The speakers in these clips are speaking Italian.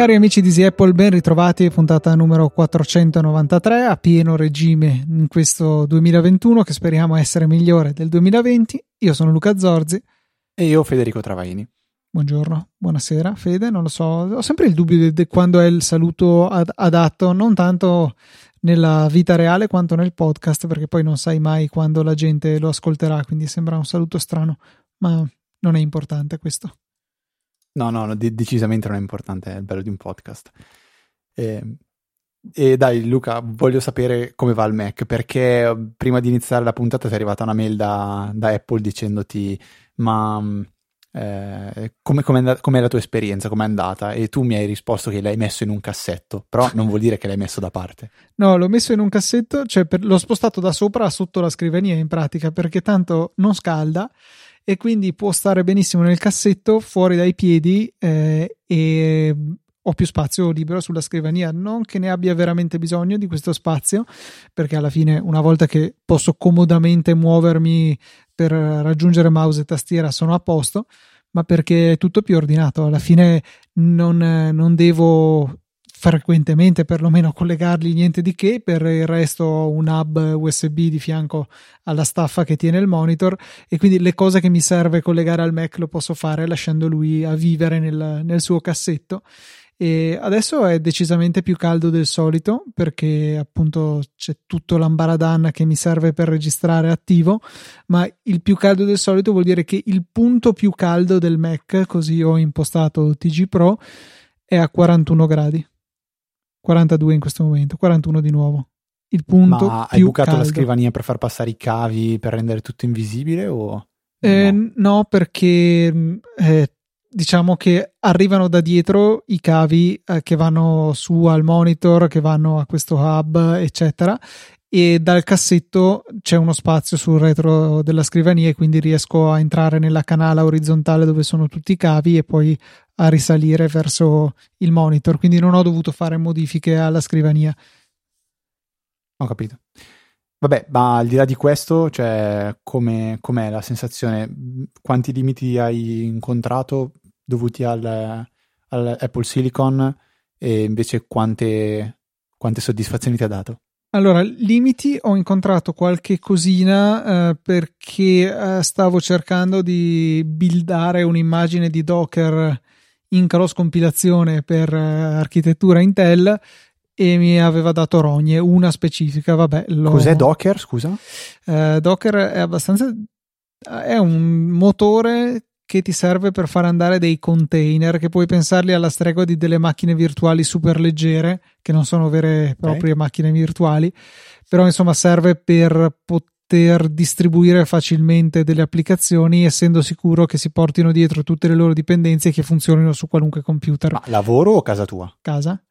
Cari amici di Easy Apple, ben ritrovati, puntata numero 493 a pieno regime in questo 2021 che speriamo essere migliore del 2020. Io sono Luca Zorzi. E io Federico Travaini. Buongiorno, buonasera Fede, non lo so, ho sempre il dubbio di, quando è il saluto ad, adatto, non tanto nella vita reale quanto nel podcast, perché poi non sai mai quando la gente lo ascolterà, quindi sembra un saluto strano, ma non è importante questo. No, no, no de- decisamente non è importante, è il bello di un podcast. E, e, dai, Luca, voglio sapere come va il Mac, perché prima di iniziare la puntata ti è arrivata una mail da, da Apple dicendoti ma eh, come, com'è la tua esperienza, com'è andata? E tu mi hai risposto che l'hai messo in un cassetto, però non vuol dire che l'hai messo da parte. No, l'ho messo in un cassetto, cioè per, l'ho spostato da sopra sotto la scrivania in pratica, perché tanto non scalda e quindi può stare benissimo nel cassetto fuori dai piedi eh, e ho più spazio libero sulla scrivania, non che ne abbia veramente bisogno di questo spazio, perché alla fine una volta che posso comodamente muovermi per raggiungere mouse e tastiera sono a posto, ma perché è tutto più ordinato, alla fine non, non devo frequentemente perlomeno collegarli niente di che per il resto un hub USB di fianco alla staffa che tiene il monitor e quindi le cose che mi serve collegare al Mac lo posso fare lasciando lui a vivere nel, nel suo cassetto e adesso è decisamente più caldo del solito perché appunto c'è tutto l'ambaradan che mi serve per registrare attivo ma il più caldo del solito vuol dire che il punto più caldo del Mac così ho impostato TG Pro è a 41 gradi 42 in questo momento, 41 di nuovo. Il punto Ma hai bucato caldo. la scrivania per far passare i cavi per rendere tutto invisibile o eh, no? no? perché eh, diciamo che arrivano da dietro i cavi eh, che vanno su al monitor, che vanno a questo hub, eccetera. E dal cassetto c'è uno spazio sul retro della scrivania e quindi riesco a entrare nella canala orizzontale dove sono tutti i cavi e poi a risalire verso il monitor, quindi non ho dovuto fare modifiche alla scrivania. Ho capito. Vabbè, ma al di là di questo, cioè, come, com'è la sensazione? Quanti limiti hai incontrato dovuti al, al Apple Silicon e invece quante, quante soddisfazioni ti ha dato? Allora, limiti ho incontrato qualche cosina eh, perché eh, stavo cercando di buildare un'immagine di Docker in cross compilazione per eh, architettura Intel e mi aveva dato rogne, una specifica, vabbè. Lo... Cos'è Docker, scusa? Eh, Docker è abbastanza... è un motore che ti serve per far andare dei container che puoi pensarli alla stregua di delle macchine virtuali super leggere, che non sono vere e proprie okay. macchine virtuali, però insomma serve per poter distribuire facilmente delle applicazioni essendo sicuro che si portino dietro tutte le loro dipendenze e che funzionino su qualunque computer. Ma lavoro o casa tua? Casa.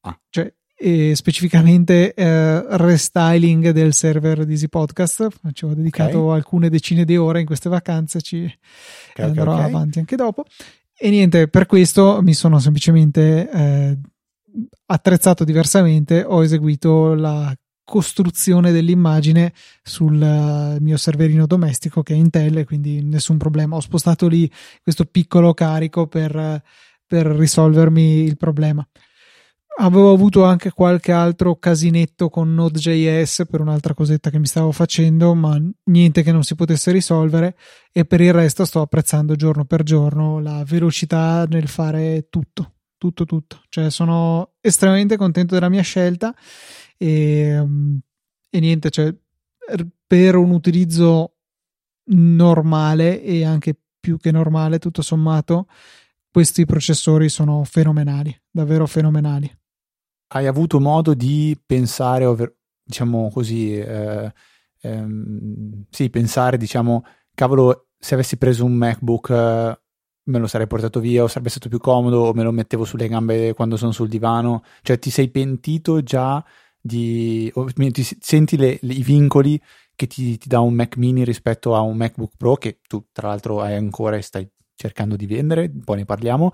Ah. Cioè, e specificamente eh, restyling del server di Easy Podcast. Ci ho dedicato okay. alcune decine di ore in queste vacanze, ci okay, andrò okay, avanti anche dopo. E niente, per questo mi sono semplicemente eh, attrezzato diversamente, ho eseguito la costruzione dell'immagine sul uh, mio serverino domestico che è Intel, quindi nessun problema. Ho spostato lì questo piccolo carico per, per risolvermi il problema. Avevo avuto anche qualche altro casinetto con Node.js per un'altra cosetta che mi stavo facendo, ma niente che non si potesse risolvere. E per il resto sto apprezzando giorno per giorno la velocità nel fare tutto, tutto, tutto. Cioè, sono estremamente contento della mia scelta e, e niente, cioè, per un utilizzo normale e anche più che normale, tutto sommato, questi processori sono fenomenali, davvero fenomenali hai avuto modo di pensare, over, diciamo così, eh, ehm, sì, pensare, diciamo, cavolo, se avessi preso un MacBook eh, me lo sarei portato via o sarebbe stato più comodo o me lo mettevo sulle gambe quando sono sul divano, cioè ti sei pentito già di, o, ti senti le, le, i vincoli che ti, ti dà un Mac mini rispetto a un MacBook Pro che tu tra l'altro hai ancora e stai cercando di vendere, poi ne parliamo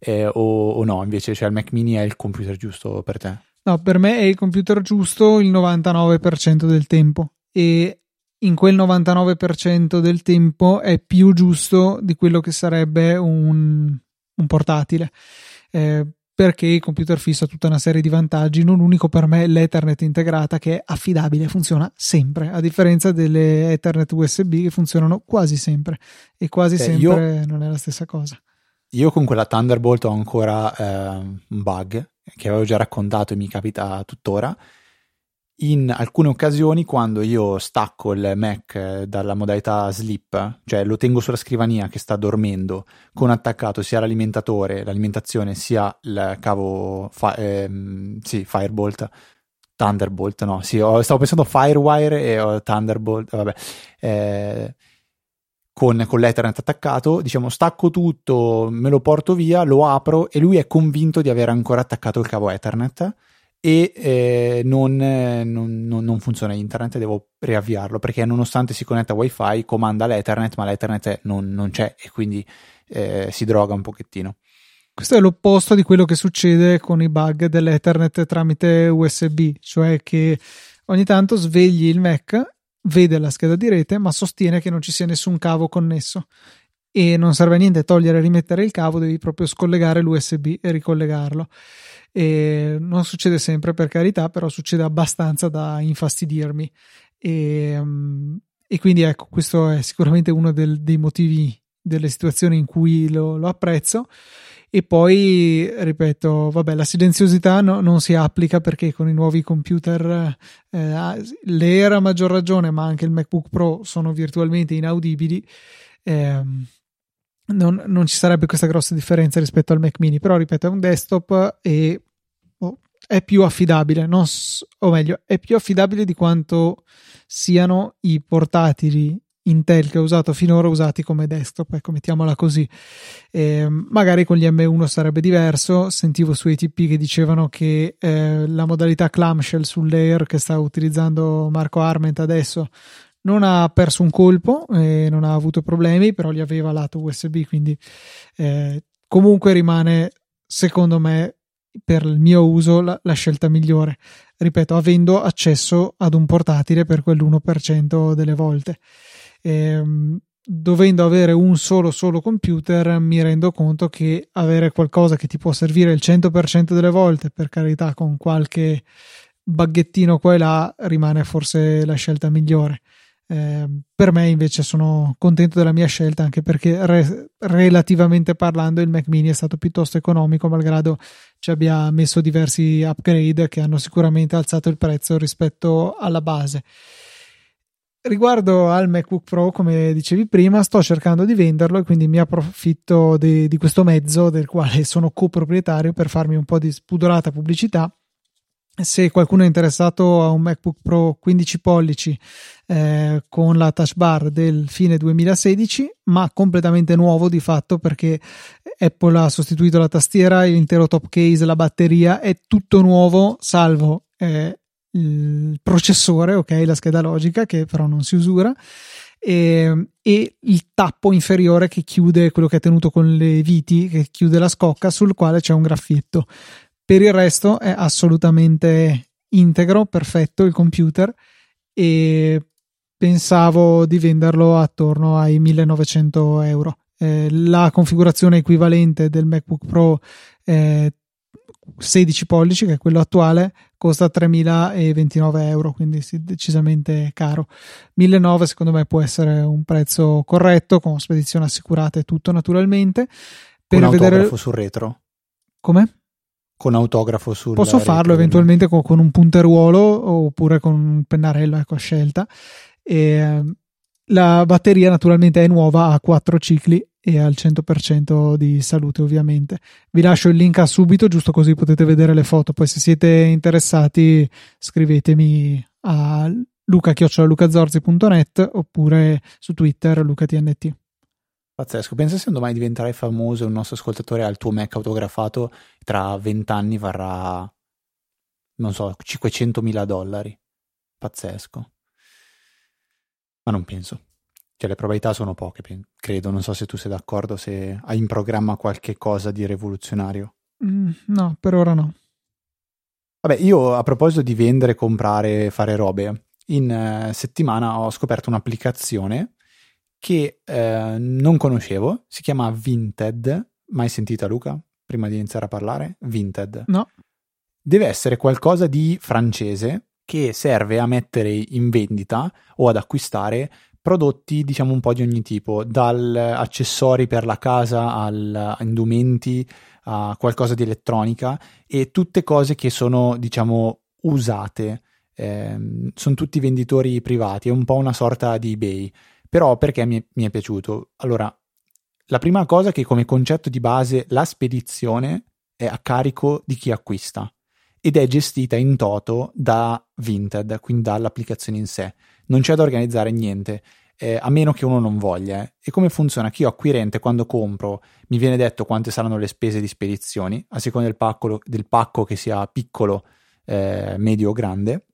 eh, o, o, no, invece cioè il Mac mini è il computer giusto per te? No, per me è il computer giusto il 99% del tempo e in quel 99% del tempo è più giusto di quello che sarebbe un, un portatile. Eh, perché il computer fisso ha tutta una serie di vantaggi, non unico per me l'Ethernet integrata che è affidabile, funziona sempre, a differenza delle Ethernet USB che funzionano quasi sempre e quasi eh, sempre io, non è la stessa cosa. Io con quella Thunderbolt ho ancora eh, un bug che avevo già raccontato e mi capita tuttora. In alcune occasioni, quando io stacco il Mac dalla modalità sleep, cioè lo tengo sulla scrivania che sta dormendo, con attaccato sia l'alimentatore, l'alimentazione, sia il cavo fa- ehm, sì, Firebolt, Thunderbolt, no, sì, ho, stavo pensando Firewire e ho Thunderbolt, vabbè. Eh, con, con l'Ethernet attaccato, diciamo stacco tutto, me lo porto via, lo apro e lui è convinto di aver ancora attaccato il cavo Ethernet e eh, non, non, non, non, funziona internet, devo riavviarlo perché nonostante si connetta wifi comanda l'Ethernet ma l'Ethernet non, c'è e quindi eh, si droga un pochettino. Questo è l'opposto di quello che succede con i bug dell'Ethernet tramite USB, cioè che ogni tanto svegli il Mac vede la scheda di rete ma sostiene che non ci sia nessun cavo connesso e non serve a niente togliere e rimettere il cavo, devi proprio scollegare l'USB e ricollegarlo. E non succede sempre per carità, però succede abbastanza da infastidirmi. E, e quindi ecco, questo è sicuramente uno del, dei motivi delle situazioni in cui lo, lo apprezzo e poi ripeto vabbè la silenziosità no, non si applica perché con i nuovi computer eh, l'Air a maggior ragione ma anche il MacBook Pro sono virtualmente inaudibili eh, non, non, ci sarebbe questa grossa differenza rispetto al Mac mini però ripeto è un desktop e oh, è più affidabile non, o meglio è più affidabile di quanto siano i portatili Intel che ho usato finora usati come desktop, ecco, mettiamola così. Eh, magari con gli M1 sarebbe diverso. Sentivo su ATP che dicevano che eh, la modalità clamshell sull'Air che sta utilizzando Marco Arment adesso non ha perso un colpo e non ha avuto problemi, però li aveva lato USB, quindi eh, comunque rimane, secondo me, per il mio uso la, la, scelta migliore. Ripeto, avendo accesso ad un portatile per quell'1% delle volte ehm, dovendo avere un solo solo computer mi rendo conto che avere qualcosa che ti può servire il 100% delle volte per carità con qualche baghettino qua e là rimane forse la scelta migliore eh, per me invece sono contento della mia scelta anche perché re- relativamente parlando il Mac mini è stato piuttosto economico malgrado ci abbia messo diversi upgrade che hanno sicuramente alzato il prezzo rispetto alla base Riguardo al MacBook Pro, come dicevi prima, sto cercando di venderlo e quindi mi approfitto di, di questo mezzo del quale sono coproprietario per farmi un po' di spudorata pubblicità. Se qualcuno è interessato a un MacBook Pro 15 pollici eh, con la touch bar del fine 2016, ma completamente nuovo di fatto perché Apple ha sostituito la tastiera, l'intero top case, la batteria, è tutto nuovo, salvo eh, il processore, ok, la scheda logica che però non si usura e, e, il tappo inferiore che chiude quello che è tenuto con le viti, che chiude la scocca sul quale c'è un graffietto. Per il resto è assolutamente integro, perfetto il computer e pensavo di venderlo attorno ai 1900 euro. Eh, la configurazione equivalente del MacBook Pro eh, 16 pollici, che è quello attuale, costa 3.029 euro, quindi sì, decisamente caro. 1.900 secondo me può essere un prezzo corretto, con spedizione assicurata e tutto naturalmente. Per con vedere... autografo sul retro? Come? Con autografo sul Posso farlo eventualmente con, con, un punteruolo oppure con un pennarello, ecco a scelta. E, la batteria naturalmente è nuova, ha 4 cicli e al 100% di salute ovviamente. Vi lascio il link a subito giusto così potete vedere le foto, poi se siete interessati scrivetemi a luca-lucazorzi.net oppure su Twitter lucatnt. Pazzesco, pensa se un domani diventerai famoso e un nostro ascoltatore ha il tuo Mac autografato tra 20 anni varrà non so, 500 mila dollari. Pazzesco. Ma non penso. Cioè le probabilità sono poche, credo. Non so se tu sei d'accordo, se hai in programma qualche cosa di rivoluzionario. Mm, no, per ora no. Vabbè, io a proposito di vendere, comprare, fare robe, in uh, settimana ho scoperto un'applicazione che uh, non conoscevo, si chiama Vinted. Mai sentita Luca? Prima di iniziare a parlare? Vinted. No. Deve essere qualcosa di francese che serve a mettere in vendita o ad acquistare prodotti diciamo un po' di ogni tipo, dal accessori per la casa al indumenti a qualcosa di elettronica e tutte cose che sono diciamo usate. Eh, sono tutti venditori privati, è un po' una sorta di eBay. Però perché mi è, mi è piaciuto? Allora, la prima cosa è che come concetto di base la spedizione è a carico di chi acquista ed è gestita in toto da Vinted, quindi dall'applicazione in sé. Non c'è da organizzare niente, eh, a meno che uno non voglia. Eh. E come funziona? Che io acquirente quando compro mi viene detto quante saranno le spese di spedizioni, a seconda del pacco, del pacco che sia piccolo, eh, medio o grande.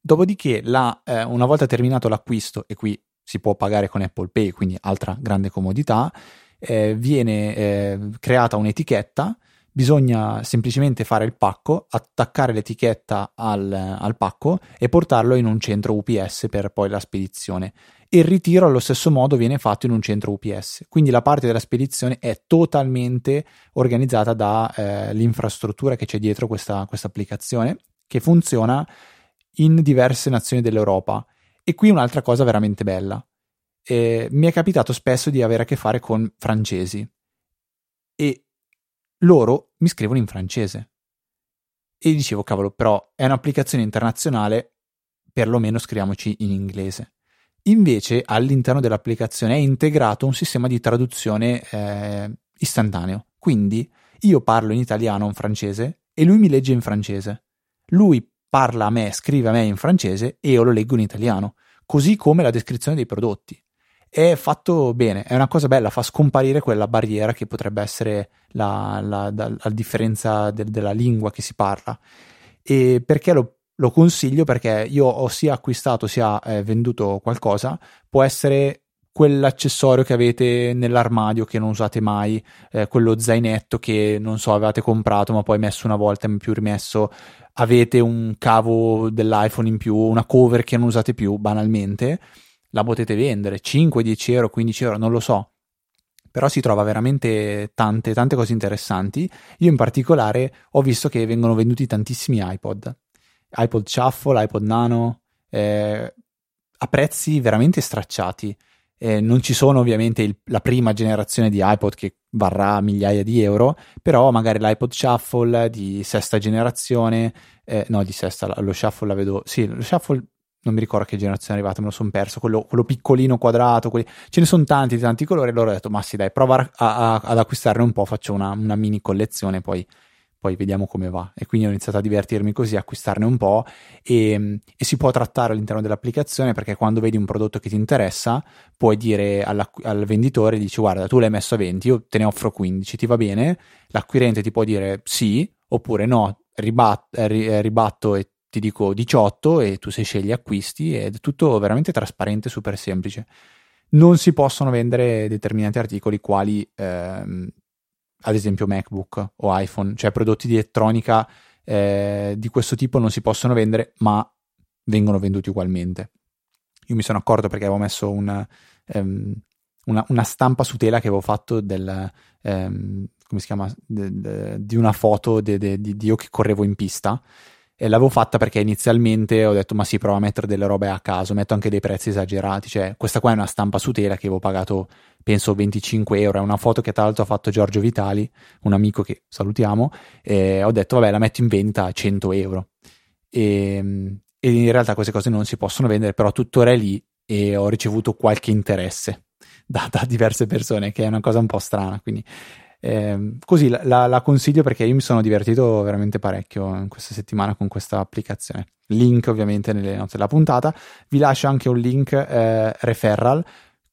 Dopodiché, la, eh, una volta terminato l'acquisto, e qui si può pagare con Apple Pay, quindi altra grande comodità, eh, viene eh, creata un'etichetta bisogna semplicemente fare il pacco, attaccare l'etichetta al, al, pacco e portarlo in un centro UPS per poi la spedizione. Il ritiro allo stesso modo viene fatto in un centro UPS, quindi la parte della spedizione è totalmente organizzata dall'infrastruttura eh, che c'è dietro questa, questa applicazione che funziona in diverse nazioni dell'Europa. E qui un'altra cosa veramente bella. Eh, mi è capitato spesso di avere a che fare con francesi e loro mi scrivono in francese. E dicevo, cavolo, però è un'applicazione internazionale, perlomeno scriviamoci in inglese. Invece all'interno dell'applicazione è integrato un sistema di traduzione eh, istantaneo. Quindi io parlo in italiano o in francese e lui mi legge in francese. Lui parla a me, scrive a me in francese e io lo leggo in italiano, così come la descrizione dei prodotti è fatto bene, è una cosa bella, fa scomparire quella barriera che potrebbe essere la, la, la, la differenza de, della lingua che si parla. E perché lo, lo, consiglio? Perché io ho sia acquistato sia eh, venduto qualcosa, può essere quell'accessorio che avete nell'armadio che non usate mai, eh, quello zainetto che non so avevate comprato ma poi messo una volta e più rimesso, avete un cavo dell'iPhone in più, una cover che non usate più banalmente la potete vendere 5, 10 euro, 15 euro, non lo so. Però si trova veramente tante, tante cose interessanti. Io in particolare ho visto che vengono venduti tantissimi iPod. iPod Shuffle, iPod Nano, eh, a prezzi veramente stracciati. Eh, non ci sono ovviamente il, la prima generazione di iPod che varrà migliaia di euro, però magari l'iPod Shuffle di sesta generazione, eh, no di sesta, lo Shuffle la vedo, sì, lo Shuffle non mi ricordo che generazione è arrivato, me lo sono perso, quello, quello, piccolino quadrato, quelli... ce ne sono tanti di tanti colori, allora ho detto, ma sì dai, prova a, a, ad acquistarne un po', faccio una, una mini collezione, poi, poi, vediamo come va. E quindi ho iniziato a divertirmi così, acquistarne un po' e, e, si può trattare all'interno dell'applicazione perché quando vedi un prodotto che ti interessa, puoi dire al venditore, dici guarda, tu l'hai messo a 20, io te ne offro 15, ti va bene? L'acquirente ti può dire sì, oppure no, ribat- ribatto e ti dico 18 e tu se scegli acquisti ed è tutto veramente trasparente, super semplice. Non si possono vendere determinati articoli quali ehm, ad esempio MacBook o iPhone, cioè prodotti di elettronica eh, di questo tipo non si possono vendere, ma vengono venduti ugualmente. Io mi sono accorto perché avevo messo un, um, una, una, stampa su tela che avevo fatto del, um, come si chiama, de, de, di una foto de, di io che correvo in pista e l'avevo fatta perché inizialmente ho detto ma sì prova a mettere delle robe a caso metto anche dei prezzi esagerati. Cioè questa qua è una stampa su tela che avevo pagato penso 25 euro. È una foto che tra l'altro ha fatto Giorgio Vitali un amico che salutiamo e ho detto vabbè la metto in venta a 100 euro. E, e in realtà queste cose non si possono vendere però tuttora è lì e ho ricevuto qualche interesse da, da diverse persone che è una cosa un po' strana quindi eh, così la, la, consiglio perché io mi sono divertito veramente parecchio in questa settimana con questa applicazione. Link ovviamente nelle note della puntata. Vi lascio anche un link eh, referral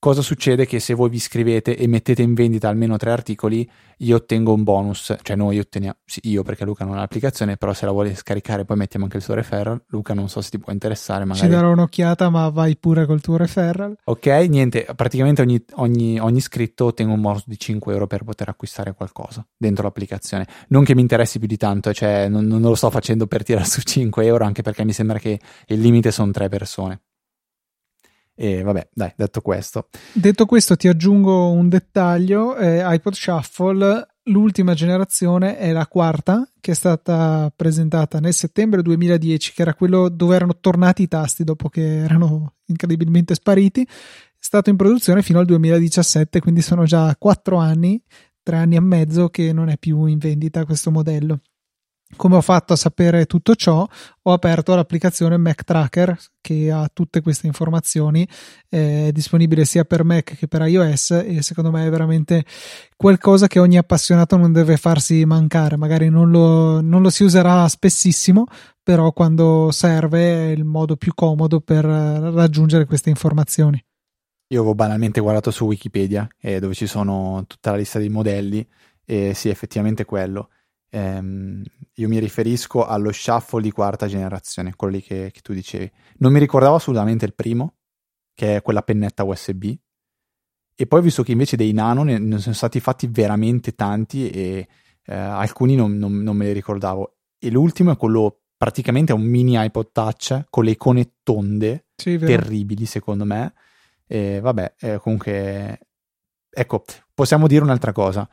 cosa succede? Che se voi vi iscrivete e mettete in vendita almeno tre articoli, io ottengo un bonus, cioè noi otteniamo, sì, io perché Luca non ha l'applicazione, però se la vuole scaricare poi mettiamo anche il suo referral. Luca non so se ti può interessare, magari. Ci darò un'occhiata, ma vai pure col tuo referral. Ok, niente, praticamente ogni, ogni, ogni iscritto ottengo un bonus di 5 euro per poter acquistare qualcosa dentro l'applicazione. Non che mi interessi più di tanto, cioè non, non lo sto facendo per tirare su 5 euro, anche perché mi sembra che il limite sono tre persone. E vabbè, dai, detto questo. Detto questo, ti aggiungo un dettaglio: eh, iPod Shuffle, l'ultima generazione, è la quarta, che è stata presentata nel settembre 2010, che era quello dove erano tornati i tasti dopo che erano incredibilmente spariti. È stato in produzione fino al 2017, quindi sono già quattro anni, tre anni e mezzo che non è più in vendita questo modello. Come ho fatto a sapere tutto ciò? Ho aperto l'applicazione Mac Tracker che ha tutte queste informazioni, è disponibile sia per Mac che per iOS e secondo me è veramente qualcosa che ogni appassionato non deve farsi mancare. Magari non lo, non lo si userà spessissimo, però quando serve è il modo più comodo per raggiungere queste informazioni. Io avevo banalmente guardato su Wikipedia eh, dove ci sono tutta la lista dei modelli e sì, effettivamente quello. Ehm, io mi riferisco allo shuffle di quarta generazione, quello lì che, che, tu dicevi. Non mi ricordavo assolutamente il primo, che è quella pennetta USB. E poi ho visto che invece dei nano ne, ne sono stati fatti veramente tanti e eh, alcuni non, non, non, me li ricordavo. E l'ultimo è quello praticamente un mini iPod Touch con le icone tonde, sì, terribili secondo me. E vabbè, eh, comunque... Ecco, possiamo dire un'altra cosa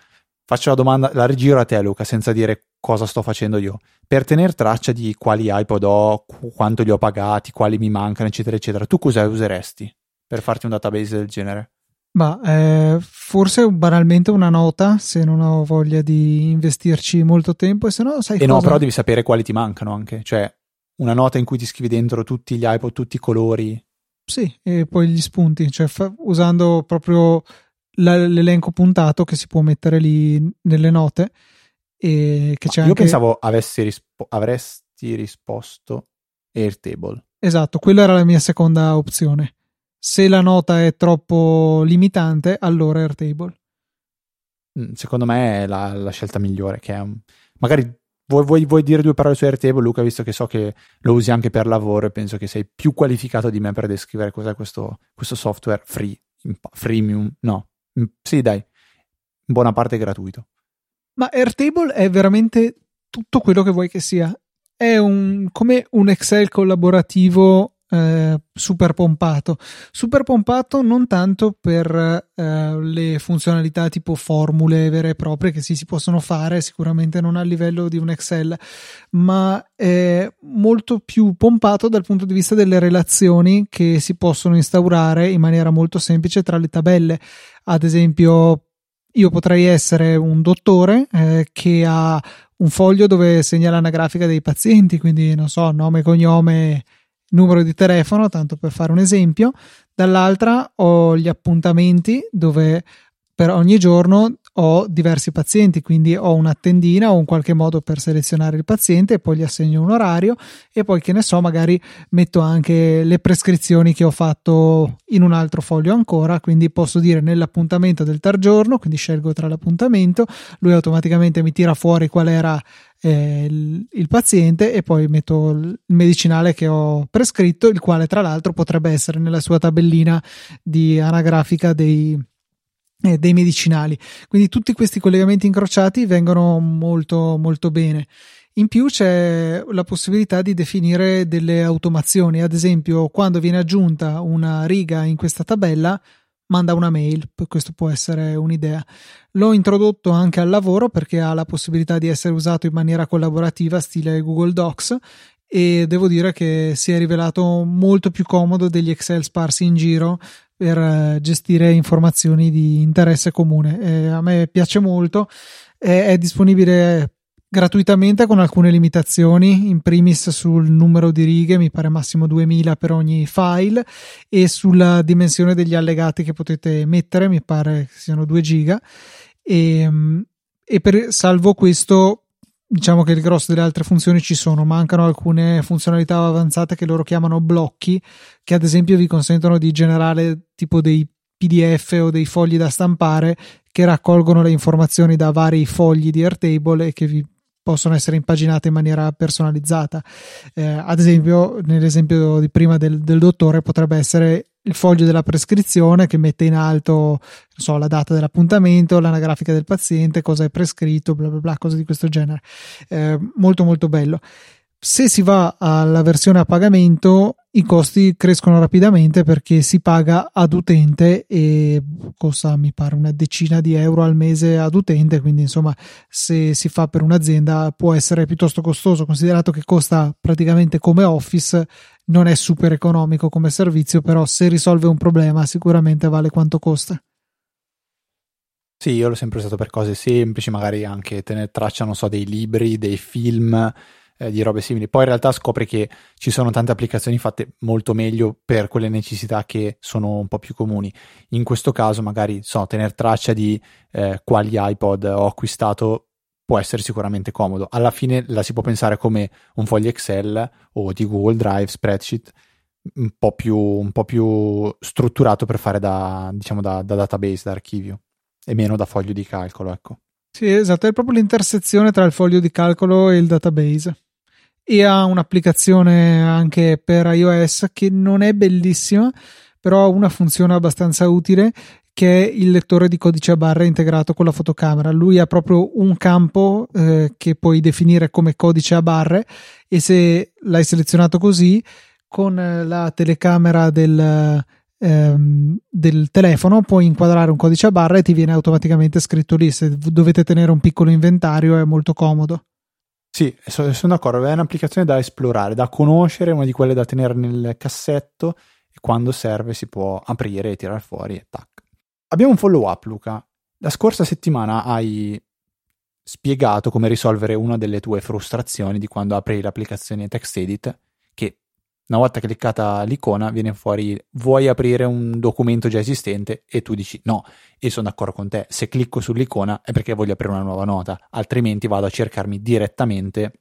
faccio la domanda, la rigiro a te Luca senza dire cosa sto facendo io. Per tenere traccia di quali iPod ho, quanto li ho pagati, quali mi mancano, eccetera, eccetera, tu cosa useresti per farti un database del genere? Ma eh, forse banalmente una nota se non ho voglia di investirci molto tempo e se no sai E cosa? no, però devi sapere quali ti mancano anche, cioè una nota in cui ti scrivi dentro tutti gli iPod, tutti i colori. Sì, e poi gli spunti, cioè fa- usando proprio l'elenco puntato che si può mettere lì nelle note. E che c'è io anche... pensavo avessi rispo- avresti risposto Airtable. Esatto, quella era la mia seconda opzione. Se la nota è troppo limitante, allora Airtable. Mm, secondo me è la, la scelta migliore. Che è un... Magari vuoi, vuoi, vuoi, dire due parole su Airtable, Luca, visto che so che lo usi anche per lavoro e penso che sei più qualificato di me per descrivere cos'è questo, questo software free, freemium, no, sì, dai, in buona parte gratuito. Ma Airtable è veramente tutto quello che vuoi che sia. È un, come un Excel collaborativo eh, super pompato. Super pompato non tanto per eh, le funzionalità tipo formule vere e proprie che sì, si possono fare, sicuramente non a livello di un Excel, ma è molto più pompato dal punto di vista delle relazioni che si possono instaurare in maniera molto semplice tra le tabelle. Ad esempio, io potrei essere un dottore eh, che ha un foglio dove segna l'anagrafica dei pazienti, quindi non so, nome, cognome, numero di telefono, tanto per fare un esempio. Dall'altra ho gli appuntamenti dove per ogni giorno ho diversi pazienti, quindi ho una tendina o un qualche modo per selezionare il paziente poi gli assegno un orario e poi che ne so, magari metto anche le prescrizioni che ho fatto in un altro foglio ancora, quindi posso dire nell'appuntamento del tar giorno, quindi scelgo tra l'appuntamento, lui automaticamente mi tira fuori qual era eh, il, il, paziente e poi metto il medicinale che ho prescritto, il quale tra l'altro potrebbe essere nella sua tabellina di anagrafica dei, eh, dei medicinali. Quindi tutti questi collegamenti incrociati vengono molto molto bene. In più c'è la possibilità di definire delle automazioni, ad esempio quando viene aggiunta una riga in questa tabella manda una mail, questo può essere un'idea. L'ho introdotto anche al lavoro perché ha la possibilità di essere usato in maniera collaborativa, stile Google Docs, e devo dire che si è rivelato molto più comodo degli Excel sparsi in giro per eh, gestire informazioni di interesse comune. E a me piace molto, è, è disponibile gratuitamente con alcune limitazioni, in primis sul numero di righe, mi pare massimo 2000 per ogni file, e sulla dimensione degli allegati che potete mettere, mi pare siano 2 giga. E, ehm, e per, salvo questo, diciamo che il grosso delle altre funzioni ci sono, mancano alcune funzionalità avanzate che loro chiamano blocchi, che ad esempio vi consentono di generare tipo dei PDF o dei fogli da stampare che raccolgono le informazioni da vari fogli di Airtable e che vi possono essere impaginate in maniera personalizzata. Eh, ad esempio, nell'esempio di prima del, del, dottore, potrebbe essere il foglio della prescrizione che mette in alto so, la data dell'appuntamento, l'anagrafica del paziente, cosa è prescritto, bla bla bla, cose di questo genere. Eh, molto molto bello. Se si va alla versione a pagamento, i costi crescono rapidamente perché si paga ad utente e costa, mi pare, una decina di euro al mese ad utente. Quindi, insomma, se si fa per un'azienda può essere piuttosto costoso, considerato che costa praticamente come Office. Non è super economico come servizio, però se risolve un problema sicuramente vale quanto costa. Sì, io l'ho sempre usato per cose semplici, magari anche tenere traccia, non so, dei libri, dei film eh, di robe simili. Poi in realtà scopri che ci sono tante applicazioni fatte molto meglio per quelle necessità che sono un po' più comuni. In questo caso, magari so, tenere traccia di eh, quali iPod ho acquistato può essere sicuramente comodo. Alla fine la si può pensare come un foglio Excel o di Google Drive, spreadsheet. Un po, più, un po' più strutturato per fare da, diciamo, da, da database, da archivio e meno da foglio di calcolo, ecco. Sì, esatto, è proprio l'intersezione tra il foglio di calcolo e il database e ha un'applicazione anche per iOS che non è bellissima, però ha una funzione abbastanza utile che è il lettore di codice a barre integrato con la fotocamera. Lui ha proprio un campo eh, che puoi definire come codice a barre e se l'hai selezionato così con la telecamera del, ehm, del telefono puoi inquadrare un codice a barre e ti viene automaticamente scritto lì. Se dovete tenere un piccolo inventario è molto comodo. Sì, sono, d'accordo, è un'applicazione da esplorare, da conoscere, una di quelle da tenere nel cassetto e quando serve si può aprire e tirare fuori e tac. Abbiamo un follow up, Luca. La scorsa settimana hai spiegato come risolvere una delle tue frustrazioni di quando apri l'applicazione TextEdit una volta cliccata l'icona viene fuori vuoi aprire un documento già esistente? E tu dici no. E sono d'accordo con te. Se clicco sull'icona è perché voglio aprire una nuova nota. Altrimenti vado a cercarmi direttamente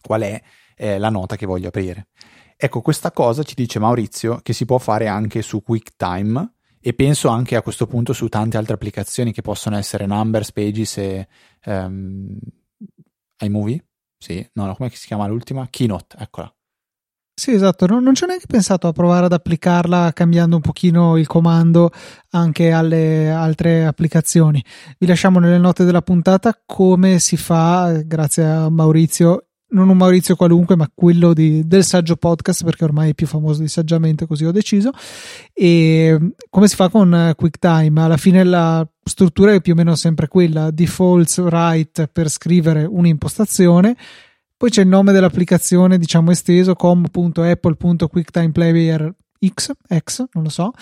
qual è eh, la nota che voglio aprire. Ecco questa cosa ci dice Maurizio che si può fare anche su QuickTime e penso anche a questo punto su tante altre applicazioni che possono essere Numbers, Pages e um, iMovie? Sì, no, no, come si chiama l'ultima? Keynote, eccola sì, esatto, non, non ci ho neanche pensato a provare ad applicarla cambiando un pochino il comando anche alle altre applicazioni. Vi lasciamo nelle note della puntata come si fa, grazie a Maurizio, non un Maurizio qualunque, ma quello di, del saggio podcast, perché ormai è più famoso di saggiamente, così ho deciso. E come si fa con QuickTime? Alla fine la struttura è più o meno sempre quella: defaults write per scrivere un'impostazione poi c'è il nome dell'applicazione, diciamo esteso, com.apple.quicktimeplayer X, X, non lo so.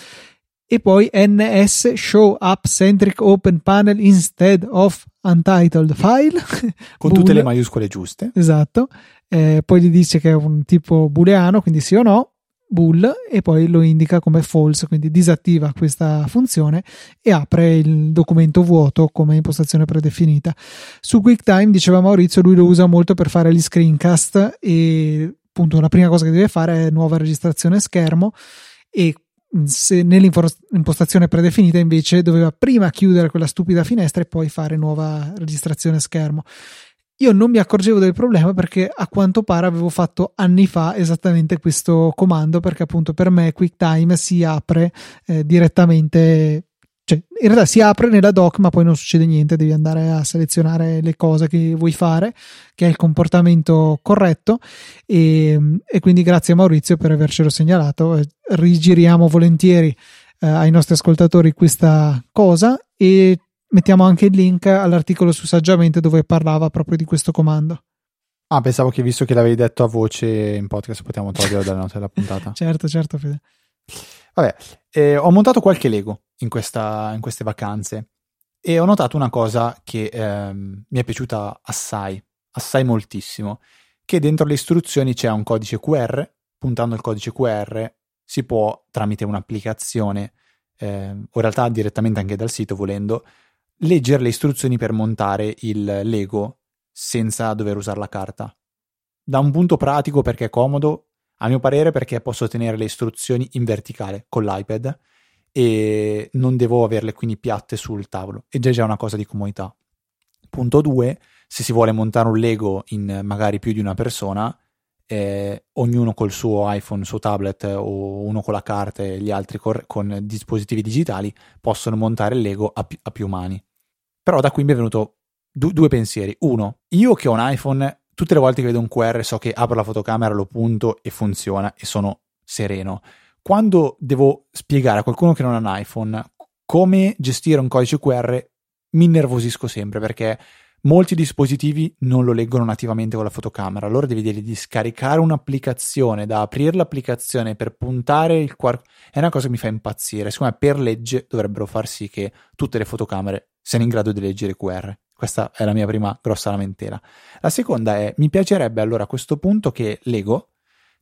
E poi NS Show Up Centric Open Panel instead of Untitled File. Con tutte le maiuscole giuste. Esatto. Eh, poi gli dice che è un tipo booleano, quindi sì o no bool e poi lo indica come false, quindi disattiva questa funzione e apre il documento vuoto come impostazione predefinita. Su QuickTime, diceva Maurizio, lui lo usa molto per fare gli screencast e appunto la prima cosa che deve fare è nuova registrazione schermo e nell'impostazione predefinita invece doveva prima chiudere quella stupida finestra e poi fare nuova registrazione schermo. Io non mi accorgevo del problema perché a quanto pare avevo fatto anni fa esattamente questo comando perché appunto per me QuickTime si apre eh, direttamente cioè, in realtà si apre nella doc ma poi non succede niente, devi andare a selezionare le cose che vuoi fare, che è il comportamento corretto. E, e quindi grazie a Maurizio per avercelo segnalato, rigiriamo volentieri eh, ai nostri ascoltatori questa cosa e mettiamo anche il link all'articolo su Saggiamente dove parlava proprio di questo comando. Ah, pensavo che visto che l'avevi detto a voce in podcast potevamo toglierlo dalle note della puntata. certo, certo, Fede. Vabbè, eh, ho montato qualche Lego in, questa, in, queste vacanze e ho notato una cosa che ehm, mi è piaciuta assai, assai moltissimo, che dentro le istruzioni c'è un codice QR, puntando il codice QR si può tramite un'applicazione, eh, o in realtà direttamente anche dal sito volendo, leggere le istruzioni per montare il Lego senza dover usare la carta. Da un punto pratico perché è comodo, a mio parere perché posso tenere le istruzioni in verticale con l'iPad e non devo averle quindi piatte sul tavolo ed è già una cosa di comodità. Punto 2, se si vuole montare un Lego in magari più di una persona, eh, ognuno col suo iPhone, suo tablet o uno con la carta e gli altri cor- con dispositivi digitali possono montare il Lego a, pi- a più mani. Però da qui mi è venuto du- due pensieri. Uno, io che ho un iPhone, tutte le volte che vedo un QR so che apro la fotocamera, lo punto e funziona e sono sereno. Quando devo spiegare a qualcuno che non ha un iPhone come gestire un codice QR, mi innervosisco sempre perché molti dispositivi non lo leggono nativamente con la fotocamera, allora devi dire di scaricare un'applicazione, da aprire l'applicazione per puntare il QR. È una cosa che mi fa impazzire. Secondo me per legge dovrebbero far sì che tutte le fotocamere siano in grado di leggere QR. Questa è la mia prima grossa lamentela. La seconda è, mi piacerebbe allora a questo punto che Lego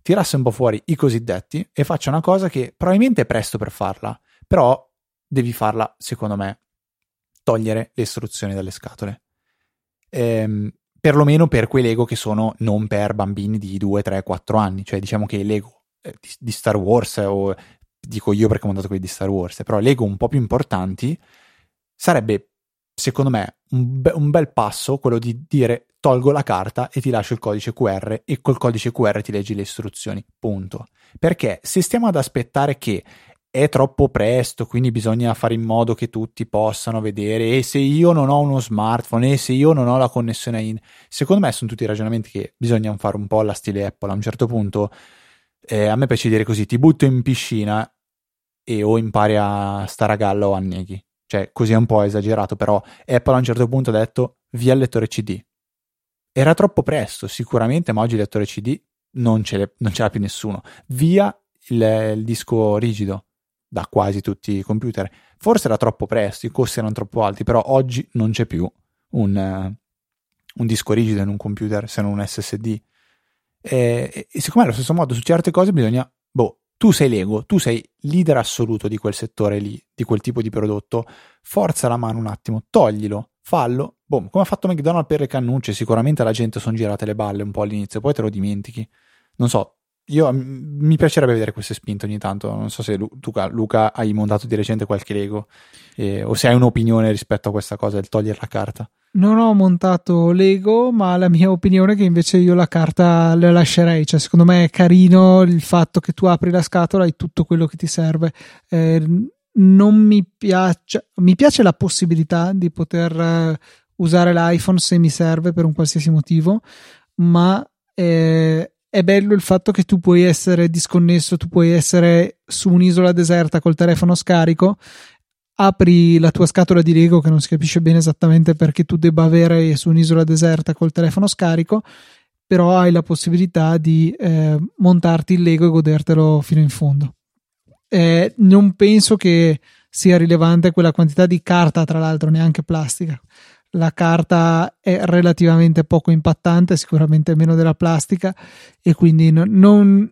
tirasse un po' fuori i cosiddetti e faccia una cosa che probabilmente è presto per farla, però devi farla, secondo me, togliere le istruzioni dalle scatole ehm, perlomeno per quei Lego che sono non per bambini di 2, 3, 4 anni, cioè diciamo che Lego eh, di, di, Star Wars o dico io perché ho montato quelli di Star Wars, però Lego un po' più importanti sarebbe secondo me un, be- un bel passo quello di dire tolgo la carta e ti lascio il codice QR e col codice QR ti leggi le istruzioni, punto. Perché se stiamo ad aspettare che è troppo presto, quindi bisogna fare in modo che tutti possano vedere e se io non ho uno smartphone e se io non ho la connessione in... Secondo me sono tutti ragionamenti che bisogna fare un po' alla stile Apple. A un certo punto eh, a me piace dire così, ti butto in piscina e o impari a stare a galla o anneghi. Cioè, così è un po' esagerato, però Apple a un certo punto ha detto via il lettore CD. Era troppo presto, sicuramente, ma oggi il lettore CD non ce, non ce l'ha più nessuno. Via il, il disco rigido da quasi tutti i computer. Forse era troppo presto, i costi erano troppo alti, però oggi non c'è più un, un disco rigido in un computer se non un SSD. E, e siccome allo stesso modo su certe cose bisogna, boh, tu sei Lego, tu sei leader assoluto di quel settore lì, di quel tipo di prodotto, forza la mano un attimo, toglilo, fallo, boh, come ha fatto McDonald's per le cannucce, sicuramente la gente sono girate le balle un po' all'inizio, poi te lo dimentichi. Non so, io mi piacerebbe vedere queste spinte ogni tanto. Non so se tu, Luca, hai montato di recente qualche Lego eh, o se hai un'opinione rispetto a questa cosa del togliere la carta. Non ho montato Lego, ma la mia opinione è che invece io la carta la lascerei. Cioè, secondo me è carino il fatto che tu apri la scatola e tutto quello che ti serve. Eh, non mi piace, mi piace la possibilità di poter uh, usare l'iPhone se mi serve per un qualsiasi motivo, ma eh, è bello il fatto che tu puoi essere disconnesso, tu puoi essere su un'isola deserta col telefono scarico, apri la tua scatola di Lego che non si capisce bene esattamente perché tu debba avere su un'isola deserta col telefono scarico, però hai la possibilità di eh, montarti il Lego e godertelo fino in fondo. Eh, non penso che sia rilevante quella quantità di carta, tra l'altro neanche plastica la carta è relativamente poco impattante, sicuramente meno della plastica, e quindi no, non,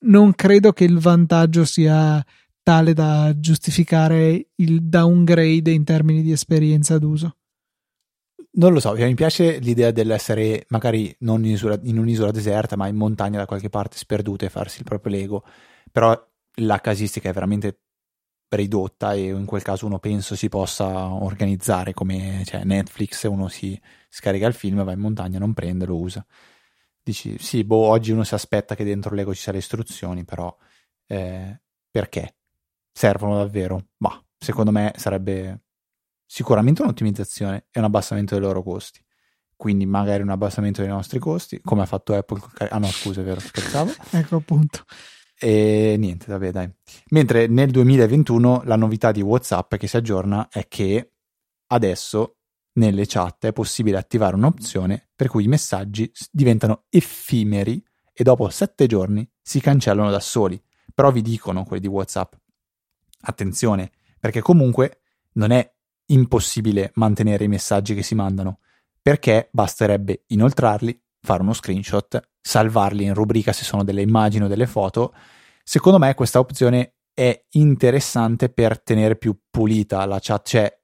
non credo che il vantaggio sia tale da giustificare il downgrade in termini di esperienza d'uso. Non lo so, mi piace l'idea dell'essere magari non in, isola, in, un'isola deserta, ma in montagna da qualche parte sperduta e farsi il proprio Lego. Però la casistica è veramente ridotta e in quel caso uno penso si possa organizzare come cioè Netflix, uno si scarica il film, va in montagna, non prende, lo usa. Dici, sì, boh, oggi uno si aspetta che dentro l'ego ci sia le istruzioni, però eh, perché? Servono davvero? Ma secondo me sarebbe sicuramente un'ottimizzazione e un abbassamento dei loro costi. Quindi magari un abbassamento dei nostri costi, come ha fatto Apple. Ah no, scusa, è vero, scherzavo. ecco appunto. E niente, vabbè, dai. Mentre nel 2021 la novità di WhatsApp che si aggiorna è che adesso nelle chat è possibile attivare un'opzione per cui i messaggi diventano effimeri e dopo sette giorni si cancellano da soli. Però vi dicono quelli di WhatsApp. Attenzione, perché comunque non è impossibile mantenere i messaggi che si mandano, perché basterebbe inoltrarli, fare uno screenshot salvarli in rubrica se sono delle immagini o delle foto. Secondo me questa opzione è interessante per tenere più pulita la chat, cioè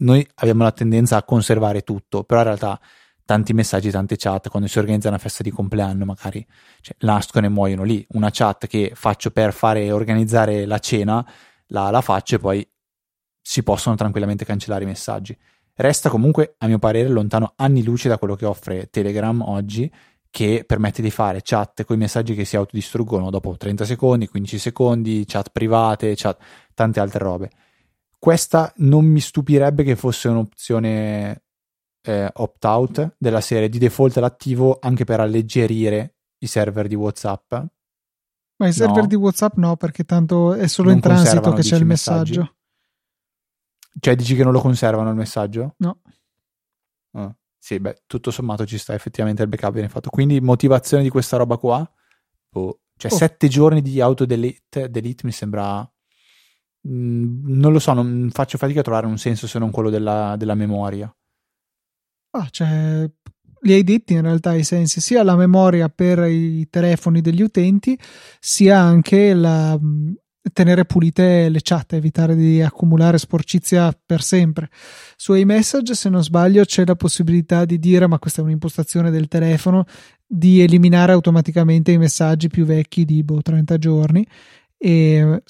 noi abbiamo la tendenza a conservare tutto, però in realtà tanti messaggi, tante chat, quando si organizza una festa di compleanno magari cioè, nascono e muoiono lì. Una chat che faccio per fare organizzare la cena la, la faccio e poi si possono tranquillamente cancellare i messaggi. Resta comunque, a mio parere, lontano anni luce da quello che offre Telegram oggi, che permette di fare chat con i messaggi che si autodistruggono dopo 30 secondi, 15 secondi, chat private, chat, tante altre robe. Questa non mi stupirebbe che fosse un'opzione eh, opt-out della serie di default all'attivo anche per alleggerire i server di WhatsApp. Ma i server no. di WhatsApp no, perché tanto è solo non in transito che c'è il messaggio. Messaggi. Cioè, dici che non lo conservano il messaggio? No. Oh. Sì, beh, tutto sommato ci sta effettivamente il backup viene fatto. Quindi, motivazione di questa roba qua? Oh. Cioè, oh. sette giorni di auto delete, delete mi sembra. Mm, non lo so, non faccio fatica a trovare un senso se non quello della, della memoria. Ah, cioè, li hai detti in realtà i sensi, sia la memoria per i telefoni degli utenti, sia anche la, tenere pulite le chat, evitare di accumulare sporcizia per sempre. Su iMessage, se non sbaglio, c'è la possibilità di dire, ma questa è un'impostazione del telefono, di eliminare automaticamente i messaggi più vecchi di boh, 30 giorni e,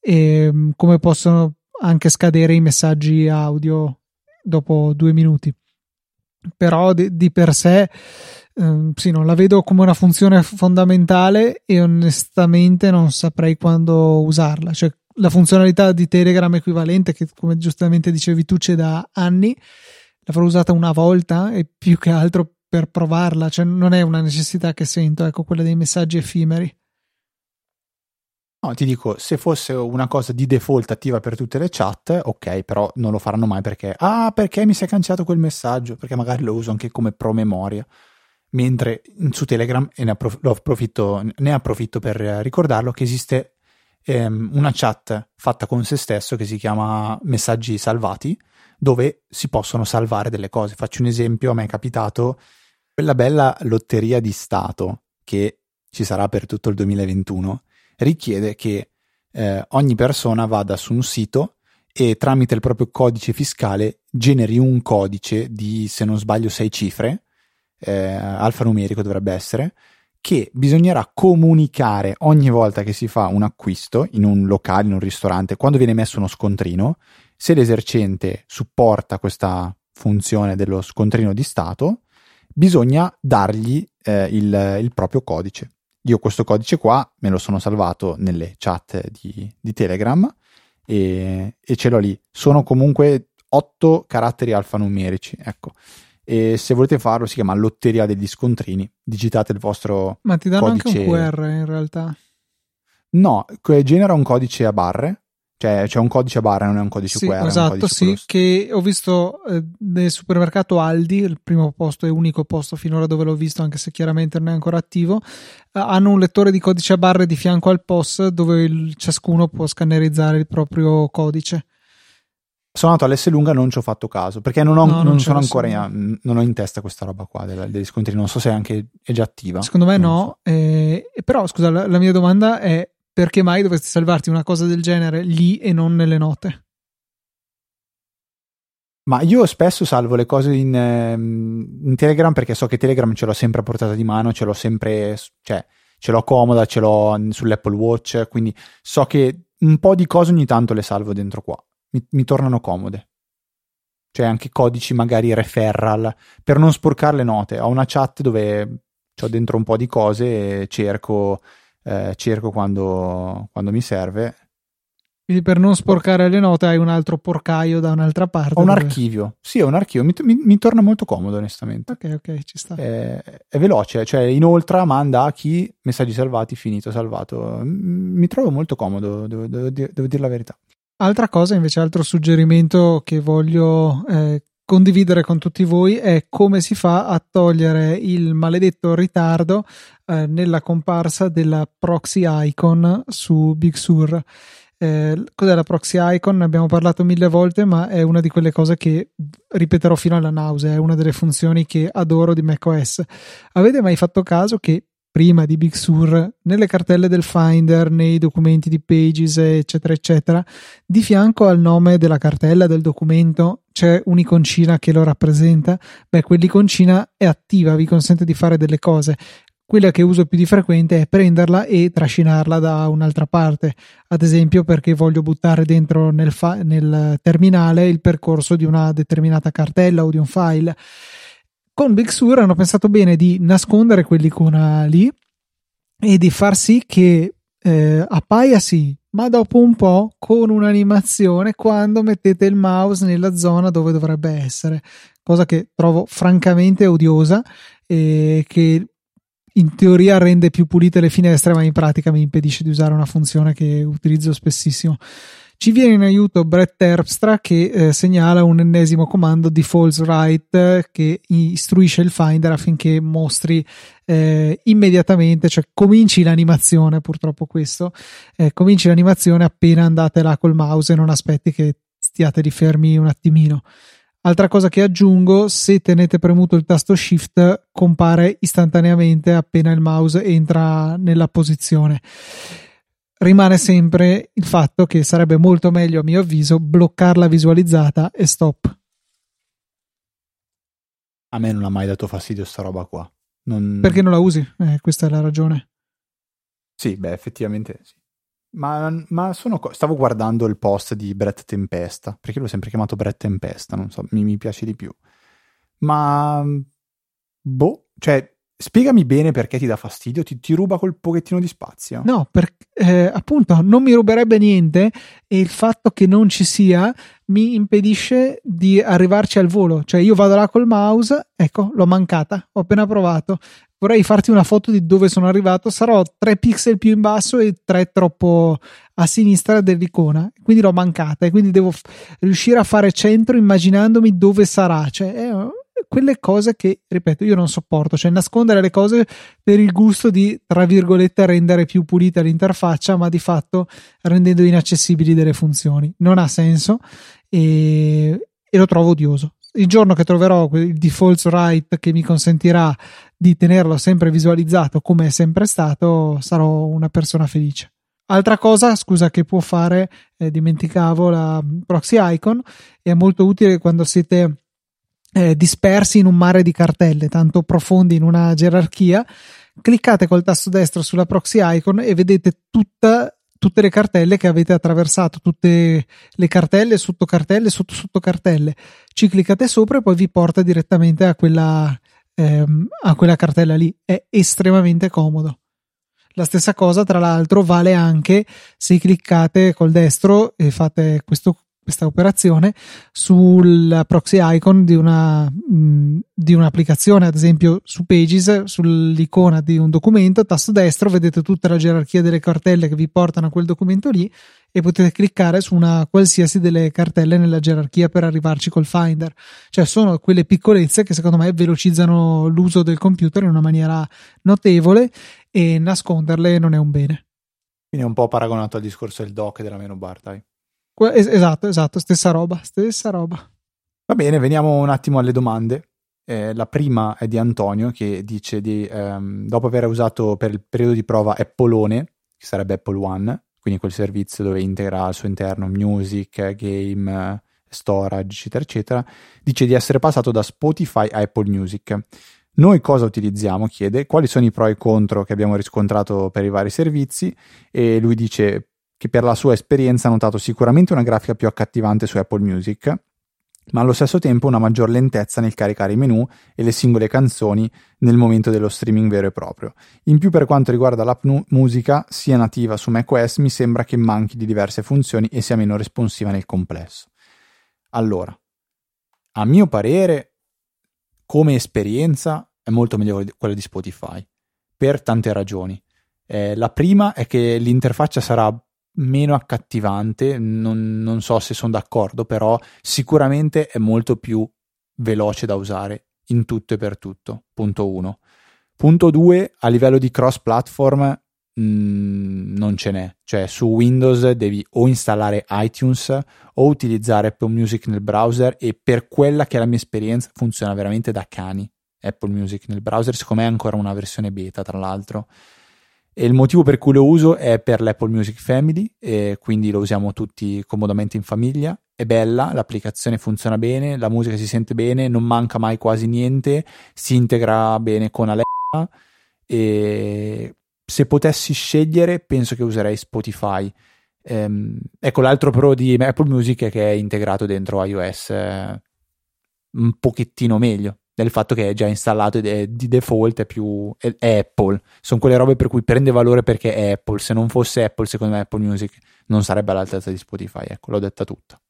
e come possono anche scadere i messaggi audio dopo due minuti. Però di, di per sé Ehm, sì, non la vedo come una funzione fondamentale e onestamente non saprei quando usarla. Cioè, la funzionalità di Telegram equivalente, che come giustamente dicevi tu c'è da anni, l'avrò usata una volta e più che altro per provarla, cioè non è una necessità che sento, ecco, quella dei messaggi effimeri. No, ti dico, se fosse una cosa di default attiva per tutte le chat, ok, però non lo faranno mai perché, ah, perché mi si è cancellato quel messaggio? Perché magari lo uso anche come promemoria mentre su Telegram, e ne approfitto, ne approfitto per ricordarlo, che esiste ehm, una chat fatta con se stesso che si chiama messaggi salvati, dove si possono salvare delle cose. Faccio un esempio, a me è capitato quella bella lotteria di Stato che ci sarà per tutto il 2021, richiede che eh, ogni persona vada su un sito e tramite il proprio codice fiscale generi un codice di, se non sbaglio, sei cifre, eh, alfanumerico dovrebbe essere, che bisognerà comunicare ogni volta che si fa un acquisto in un locale, in un ristorante, quando viene messo uno scontrino, se l'esercente supporta questa funzione dello scontrino di Stato, bisogna dargli eh, il, il, proprio codice. Io questo codice qua me lo sono salvato nelle chat di, di Telegram e, e ce l'ho lì. Sono comunque otto caratteri alfanumerici, ecco e se volete farlo si chiama Lotteria degli Scontrini. Digitate il vostro Ma ti danno codice... anche un QR in realtà? No, genera un codice a barre. Cioè, c'è un codice a barre, non è un codice sì, QR. Esatto, sì, quello... che ho visto eh, nel supermercato Aldi, il primo posto e unico posto finora dove l'ho visto, anche se chiaramente non è ancora attivo. Eh, hanno un lettore di codice a barre di fianco al POS dove il, ciascuno può scannerizzare il proprio codice sono andato all'S lunga non ci ho fatto caso perché non, ho, no, non, non sono ancora in, non ho in testa questa roba qua degli scontri non so se è anche è già attiva secondo me no so. eh, però scusa la, la, mia domanda è perché mai dovresti salvarti una cosa del genere lì e non nelle note ma io spesso salvo le cose in, ehm, in Telegram perché so che Telegram ce l'ho sempre a portata di mano ce l'ho sempre cioè ce l'ho comoda ce l'ho sull'Apple Watch quindi so che un po' di cose ogni tanto le salvo dentro qua mi, mi tornano comode. Cioè anche codici magari referral per non sporcare le note. Ho una chat dove ho dentro un po' di cose e cerco, eh, cerco quando, quando mi serve. Quindi per non sporcare le note hai un altro porcaio da un'altra parte. Ho un dove... archivio, sì, è un archivio, mi, mi, mi, torna molto comodo onestamente. Ok, ok, ci sta. È, è, veloce, cioè inoltre manda a chi messaggi salvati, finito, salvato. Mi trovo molto comodo, devo, devo, devo dire la verità. Altra cosa, invece, altro suggerimento che voglio eh, condividere con tutti voi è come si fa a togliere il maledetto ritardo eh, nella comparsa della proxy icon su Big Sur. Eh, cos'è la proxy icon? Ne abbiamo parlato mille volte, ma è una di quelle cose che ripeterò fino alla nausea. È una delle funzioni che adoro di macOS. Avete mai fatto caso che prima di Big Sur, nelle cartelle del Finder, nei documenti di Pages, eccetera, eccetera, di fianco al nome della cartella del documento c'è un'iconcina che lo rappresenta. Beh, quell'iconcina è attiva, vi consente di fare delle cose. quella che uso più di frequente è prenderla e trascinarla da un'altra parte, ad esempio perché voglio buttare dentro nel, fa- nel terminale il percorso di una determinata cartella o di un file. Con Big Sur hanno pensato bene di nascondere quell'icona lì e di far sì che eh, appaia sì, ma dopo un po' con un'animazione quando mettete il mouse nella zona dove dovrebbe essere, cosa che trovo francamente odiosa e che in teoria rende più pulite le finestre, ma in pratica mi impedisce di usare una funzione che utilizzo spessissimo. Ci viene in aiuto Brett Terpstra che eh, segnala un ennesimo comando di false write che istruisce il Finder affinché mostri eh, immediatamente, cioè cominci l'animazione, purtroppo questo, eh, cominci l'animazione appena andate là col mouse e non aspetti che stiate di fermi un attimino. Altra cosa che aggiungo, se tenete premuto il tasto Shift compare istantaneamente appena il mouse entra nella posizione rimane sempre il fatto che sarebbe molto meglio, a mio avviso, bloccarla visualizzata e stop. A me non ha mai dato fastidio sta roba qua. Non... Perché non la usi? Eh, questa è la ragione. Sì, beh, effettivamente sì. Ma, ma sono, stavo guardando il post di Brett Tempesta, perché l'ho sempre chiamato Brett Tempesta, non so, mi, mi piace di più. Ma, boh, cioè, Spiegami bene perché ti dà fastidio, ti, ti ruba quel pochettino di spazio. No, per, eh, appunto, non mi ruberebbe niente e il fatto che non ci sia mi impedisce di arrivarci al volo. Cioè, io vado là col mouse, ecco, l'ho mancata, ho appena provato. Vorrei farti una foto di dove sono arrivato, sarò 3 pixel più in basso e 3 troppo a sinistra dell'icona, quindi l'ho mancata e quindi devo f- riuscire a fare centro immaginandomi dove sarà. Cioè, è quelle cose che, ripeto, io non sopporto, cioè nascondere le cose per il gusto di, tra virgolette, rendere più pulita l'interfaccia, ma di fatto rendendo inaccessibili delle funzioni. Non ha senso e, e lo trovo odioso. Il giorno che troverò il default write che mi consentirà di tenerlo sempre visualizzato come è sempre stato, sarò una persona felice. Altra cosa, scusa, che può fare, eh, dimenticavo la proxy icon, è molto utile quando siete eh, dispersi in un mare di cartelle tanto profondi in una gerarchia, cliccate col tasto destro sulla proxy icon e vedete tutta, tutte le cartelle che avete attraversato, tutte le cartelle, sottocartelle, sotto sottocartelle. Ci cliccate sopra e poi vi porta direttamente a quella, ehm, a quella cartella lì. È estremamente comodo. La stessa cosa, tra l'altro, vale anche se cliccate col destro e fate questo questa operazione sul proxy icon di, una, mh, mm, di un'applicazione, ad esempio su Pages, sull'icona di un documento, tasto destro, vedete tutta la gerarchia delle cartelle che vi portano a quel documento lì e potete cliccare su una qualsiasi delle cartelle nella gerarchia per arrivarci col Finder. Cioè sono quelle piccolezze che secondo me velocizzano l'uso del computer in una maniera notevole e nasconderle non è un bene. Quindi è un po' paragonato al discorso del dock della menu bar, dai. Esatto, esatto, stessa roba, stessa roba. Va bene, veniamo un attimo alle domande. Eh, la prima è di Antonio che dice di, ehm, dopo aver usato per il periodo di prova Appleone, che sarebbe Apple One, quindi quel servizio dove integra al suo interno music, game, storage, eccetera, eccetera, dice di essere passato da Spotify a Apple Music. Noi cosa utilizziamo? Chiede quali sono i pro e i contro che abbiamo riscontrato per i vari servizi e lui dice che per la sua esperienza ha notato sicuramente una grafica più accattivante su Apple Music, ma allo stesso tempo una maggior lentezza nel caricare i menu e le singole canzoni nel momento dello streaming vero e proprio. In più per quanto riguarda l'app nu- musica, sia nativa su macOS, mi sembra che manchi di diverse funzioni e sia meno responsiva nel complesso. Allora, a mio parere, come esperienza è molto meglio quella di Spotify, per tante ragioni. Eh, la prima è che l'interfaccia sarà meno accattivante, non, non so se sono d'accordo, però sicuramente è molto più veloce da usare in tutto e per tutto. Punto 1. Punto 2, a livello di cross platform mm, non ce n'è, cioè su Windows devi o installare iTunes o utilizzare Apple Music nel browser e per quella che è la mia esperienza funziona veramente da cani Apple Music nel browser, siccome è ancora una versione beta tra l'altro e il motivo per cui lo uso è per l'Apple Music Family, e quindi lo usiamo tutti comodamente in famiglia. È bella, l'applicazione funziona bene, la musica si sente bene, non manca mai quasi niente, si integra bene con Alexa e se potessi scegliere penso che userei Spotify. Ehm, ecco, l'altro pro di Apple Music è che è integrato dentro iOS eh, un pochettino meglio del fatto che è già installato ed è di default è più è, è Apple. Sono quelle robe per cui prende valore perché è Apple. Se non fosse Apple, secondo me Apple Music non sarebbe all'altezza di Spotify. Ecco, l'ho detta tutta.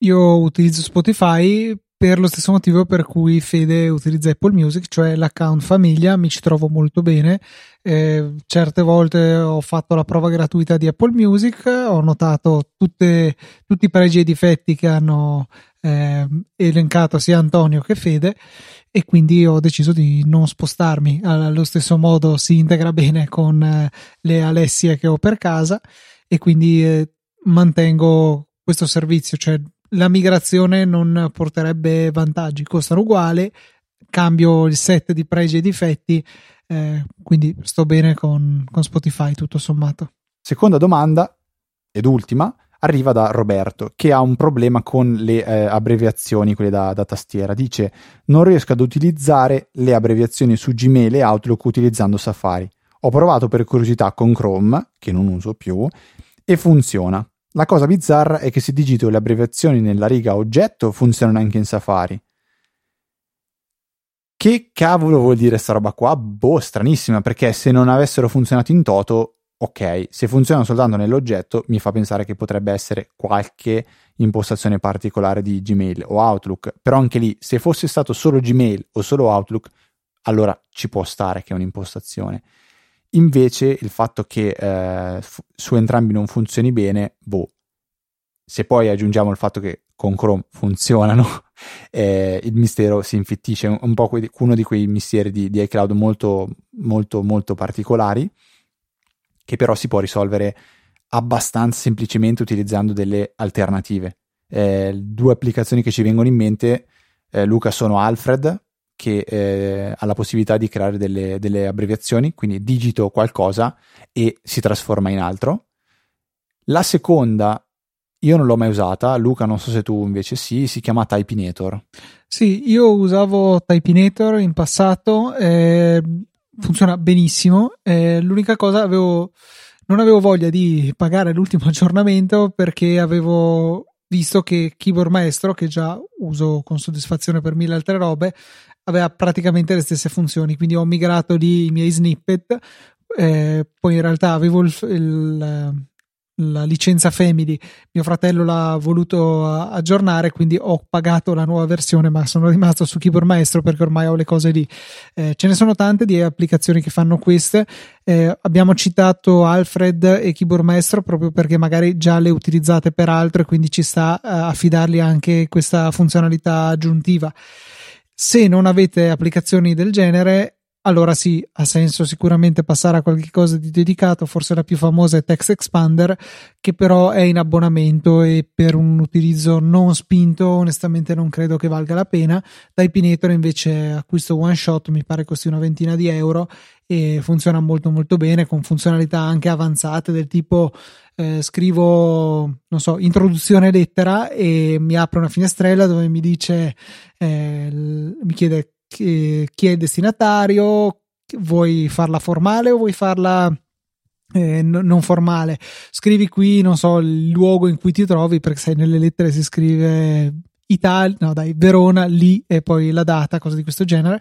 Io utilizzo Spotify per lo stesso motivo per cui Fede utilizza Apple Music, cioè l'account famiglia, mi ci trovo molto bene. Eh, certe volte ho fatto la prova gratuita di Apple Music, ho notato tutte, tutti i pregi e difetti che hanno eh, elencato sia Antonio che Fede e quindi ho deciso di non spostarmi. Allo stesso modo si integra bene con eh, le Alessie che ho per casa e quindi eh, mantengo questo servizio, cioè la migrazione non porterebbe vantaggi, costano uguali, cambio il set di pregi e difetti, eh, quindi sto bene con, con Spotify tutto sommato. Seconda domanda ed ultima arriva da Roberto che ha un problema con le eh, abbreviazioni, quelle da, da, tastiera. Dice: Non riesco ad utilizzare le abbreviazioni su Gmail e Outlook utilizzando Safari. Ho provato per curiosità con Chrome, che non uso più, e funziona. La cosa bizzarra è che se digito le abbreviazioni nella riga oggetto funzionano anche in Safari. Che cavolo vuol dire sta roba qua? Boh, stranissima, perché se non avessero funzionato in toto, ok, se funzionano soltanto nell'oggetto, mi fa pensare che potrebbe essere qualche impostazione particolare di Gmail o Outlook, però anche lì, se fosse stato solo Gmail o solo Outlook, allora ci può stare che è un'impostazione. Invece il fatto che eh, f- su entrambi non funzioni bene, boh. Se poi aggiungiamo il fatto che con Chrome funzionano, eh, il mistero si infittisce un, un po' que- uno di quei misteri di, di iCloud molto, molto, molto particolari, che però si può risolvere abbastanza semplicemente utilizzando delle alternative. Eh, due applicazioni che ci vengono in mente, eh, Luca, sono Alfred, che eh, ha la possibilità di creare delle, delle, abbreviazioni, quindi digito qualcosa e si trasforma in altro. La seconda, io non l'ho mai usata, Luca non so se tu invece sì, si chiama Typinator. Sì, io usavo Typinator in passato, eh, funziona benissimo, eh, l'unica cosa avevo, non avevo voglia di pagare l'ultimo aggiornamento perché avevo visto che Keyboard Maestro, che già uso con soddisfazione per mille altre robe, aveva praticamente le stesse funzioni, quindi ho migrato lì i miei snippet, eh, poi in realtà avevo il, il, la licenza Family, mio fratello l'ha voluto aggiornare, quindi ho pagato la nuova versione, ma sono rimasto su Keyboard Maestro perché ormai ho le cose lì. Eh, ce ne sono tante di applicazioni che fanno queste. Eh, abbiamo citato Alfred e Keyboard Maestro proprio perché magari già le utilizzate per altro e quindi ci sta eh, a affidargli anche questa funzionalità aggiuntiva. Se non avete applicazioni del genere, allora sì, ha senso sicuramente passare a qualcosa di dedicato, forse la più famosa è Text Expander, che però è in abbonamento e per un utilizzo non spinto onestamente non credo che valga la pena. Dai Pinetor invece acquisto one shot, mi pare costi una ventina di euro e funziona molto molto bene con funzionalità anche avanzate del tipo eh, scrivo, non so, introduzione lettera e mi apre una finestrella dove mi dice, eh, mi chiede chi, chi è il destinatario, vuoi farla formale o vuoi farla eh, non formale. Scrivi qui, non so, il luogo in cui ti trovi, perché sai, nelle lettere si scrive Italia, no dai, Verona, lì e poi la data, cose di questo genere.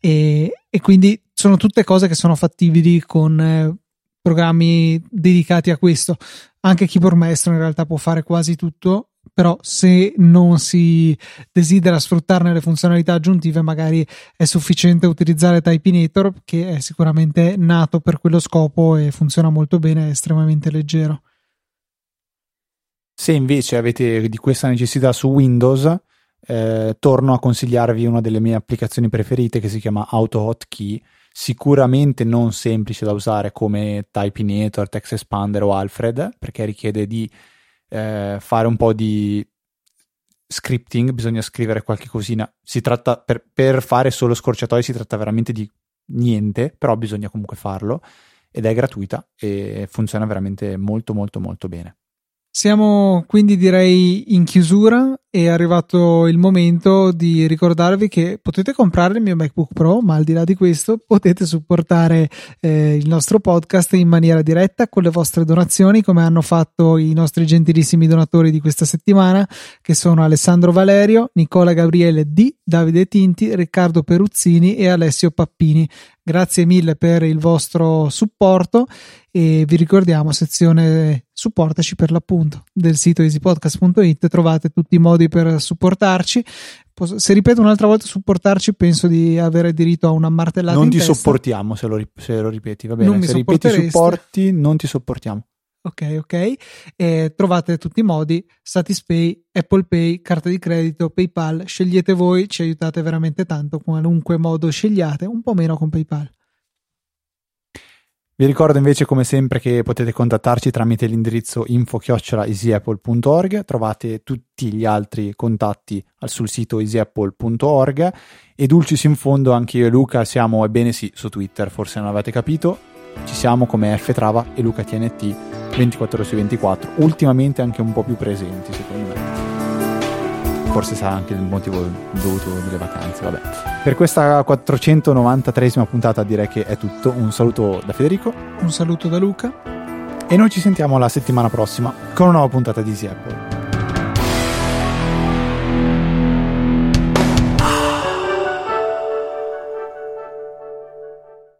E, e quindi sono tutte cose che sono fattibili con eh, programmi dedicati a questo. Anche Keyboard Maestro in realtà può fare quasi tutto, però se non si desidera sfruttarne le funzionalità aggiuntive, magari è sufficiente utilizzare Typinator, che è sicuramente nato per quello scopo e funziona molto bene, è estremamente leggero. Se invece avete di questa necessità su Windows, eh, torno a consigliarvi una delle mie applicazioni preferite che si chiama AutoHotkey sicuramente non semplice da usare come Typinator, Text Expander o Alfred, perché richiede di eh, fare un po' di scripting, bisogna scrivere qualche cosina. Si tratta per, per fare solo scorciatoie si tratta veramente di niente, però bisogna comunque farlo ed è gratuita e funziona veramente molto molto molto bene. Siamo quindi direi in chiusura è arrivato il momento di ricordarvi che potete comprare il mio MacBook Pro, ma al di là di questo potete supportare eh, il nostro podcast in maniera diretta con le vostre donazioni, come hanno fatto i nostri gentilissimi donatori di questa settimana, che sono Alessandro Valerio, Nicola Gabriele D, Davide Tinti, Riccardo Peruzzini e Alessio Pappini. Grazie mille per il vostro supporto e vi ricordiamo sezione supportaci per l'appunto del sito easypodcast.it trovate tutti i modi per supportarci. Se ripeto un'altra volta supportarci penso di avere diritto a una martellata non ti testa. sopportiamo se lo, se lo, ripeti va bene non se ripeti supporti non ti sopportiamo. Ok ok. E trovate tutti i modi Satispay, Apple Pay, carta di credito, PayPal scegliete voi ci aiutate veramente tanto qualunque modo scegliate un po' meno con PayPal vi ricordo invece come sempre che potete contattarci tramite l'indirizzo info-easyapple.org, trovate tutti gli altri contatti sul sito easyapple.org e dulcis in fondo anche io e Luca siamo, ebbene sì, su Twitter, forse non avete capito, ci siamo come Ftrava e Luca TNT 24 su 24, ultimamente anche un po' più presenti secondo me forse sarà anche il motivo dovuto delle vacanze. Vabbè. Per questa 493esima puntata direi che è tutto. Un saluto da Federico. Un saluto da Luca. E noi ci sentiamo la settimana prossima con una nuova puntata di Easy Apple.